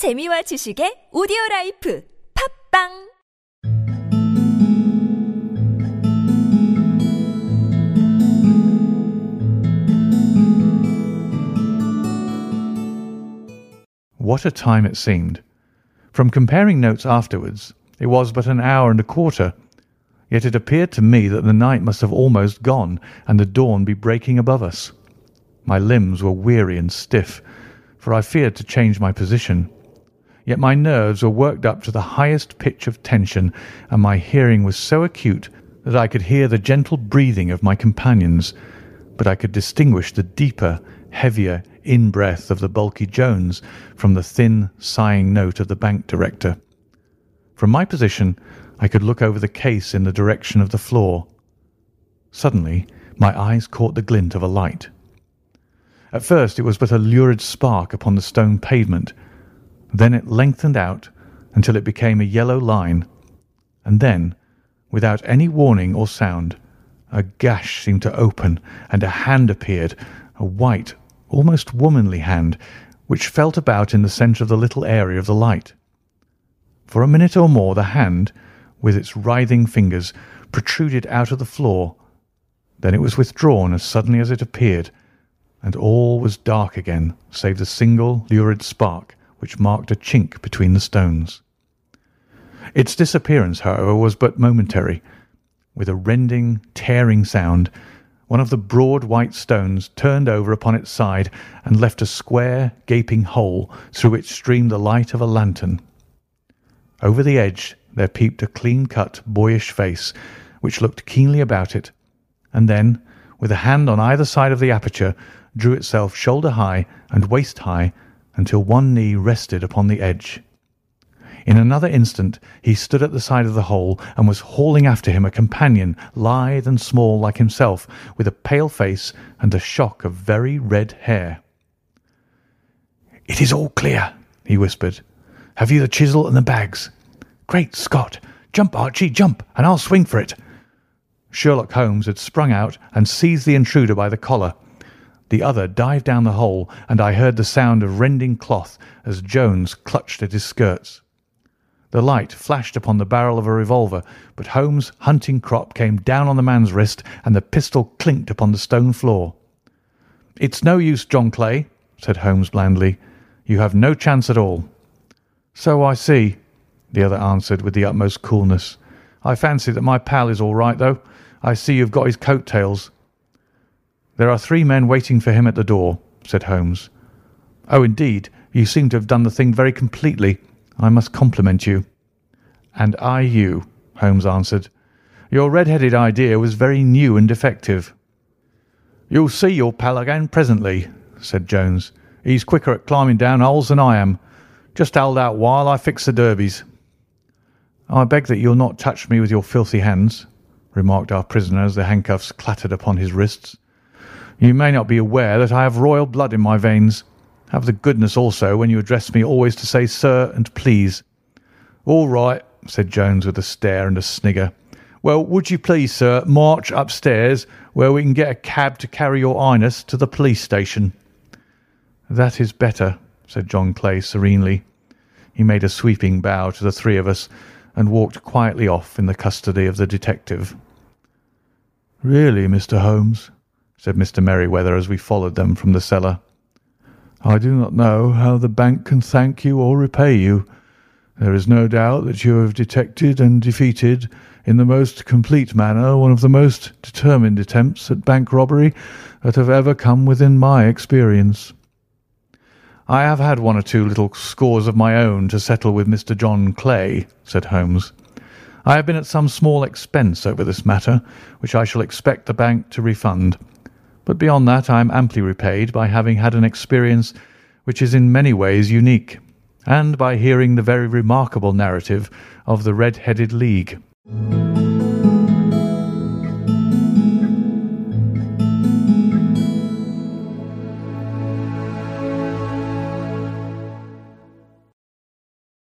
재미와 지식의 오디오 라이프 팝빵 What a time it seemed! From comparing notes afterwards, it was but an hour and a quarter, yet it appeared to me that the night must have almost gone and the dawn be breaking above us. My limbs were weary and stiff, for I feared to change my position. Yet my nerves were worked up to the highest pitch of tension, and my hearing was so acute that I could hear the gentle breathing of my companions, but I could distinguish the deeper, heavier in-breath of the bulky Jones from the thin, sighing note of the bank director. From my position I could look over the case in the direction of the floor. Suddenly my eyes caught the glint of a light. At first it was but a lurid spark upon the stone pavement. Then it lengthened out until it became a yellow line, and then, without any warning or sound, a gash seemed to open and a hand appeared, a white, almost womanly hand, which felt about in the centre of the little area of the light. For a minute or more the hand, with its writhing fingers, protruded out of the floor. Then it was withdrawn as suddenly as it appeared, and all was dark again save the single lurid spark which marked a chink between the stones. Its disappearance, however, was but momentary. With a rending, tearing sound, one of the broad white stones turned over upon its side and left a square, gaping hole through which streamed the light of a lantern. Over the edge there peeped a clean-cut, boyish face, which looked keenly about it, and then, with a hand on either side of the aperture, drew itself shoulder-high and waist-high until one knee rested upon the edge. In another instant he stood at the side of the hole and was hauling after him a companion, lithe and small like himself, with a pale face and a shock of very red hair. "It is all clear," he whispered. "Have you the chisel and the bags? Great Scott! Jump, Archie, jump, and I'll swing for it." Sherlock Holmes had sprung out and seized the intruder by the collar. The other dived down the hole, and I heard the sound of rending cloth as Jones clutched at his skirts. The light flashed upon the barrel of a revolver, but Holmes' hunting crop came down on the man's wrist, and the pistol clinked upon the stone floor. "It's no use, John Clay," said Holmes blandly. "You have no chance at all." "So I see," the other answered with the utmost coolness. "I fancy that my pal is all right, though. I see you've got his coat tails." "There are three men waiting for him at the door," said Holmes. "Oh, indeed. You seem to have done the thing very completely. I must compliment you." "And I you," Holmes answered. "Your red-headed idea was very new and effective." "You'll see your pal again presently," said Jones. "He's quicker at climbing down holes than I am. Just hold out while I fix the derbies." "I beg that you'll not touch me with your filthy hands," remarked our prisoner as the handcuffs clattered upon his wrists. "You may not be aware that I have royal blood in my veins. Have the goodness also, when you address me, always to say 'sir' and 'please.'" "All right," said Jones with a stare and a snigger. "Well, would you please, sir, march upstairs, where we can get a cab to carry your Highness to the police station?" "That is better," said John Clay serenely. He made a sweeping bow to the three of us, and walked quietly off in the custody of the detective. "Really, Mr. Holmes," said Mr. Merryweather as we followed them from the cellar, "I do not know how the bank can thank you or repay you. There is no doubt that you have detected and defeated in the most complete manner one of the most determined attempts at bank robbery that have ever come within my experience." "I have had one or two little scores of my own to settle with Mr. John Clay," said Holmes. "I have been at some small expense over this matter, which I shall expect the bank to refund. But beyond that I am amply repaid by having had an experience which is in many ways unique, and by hearing the very remarkable narrative of the Red Headed League."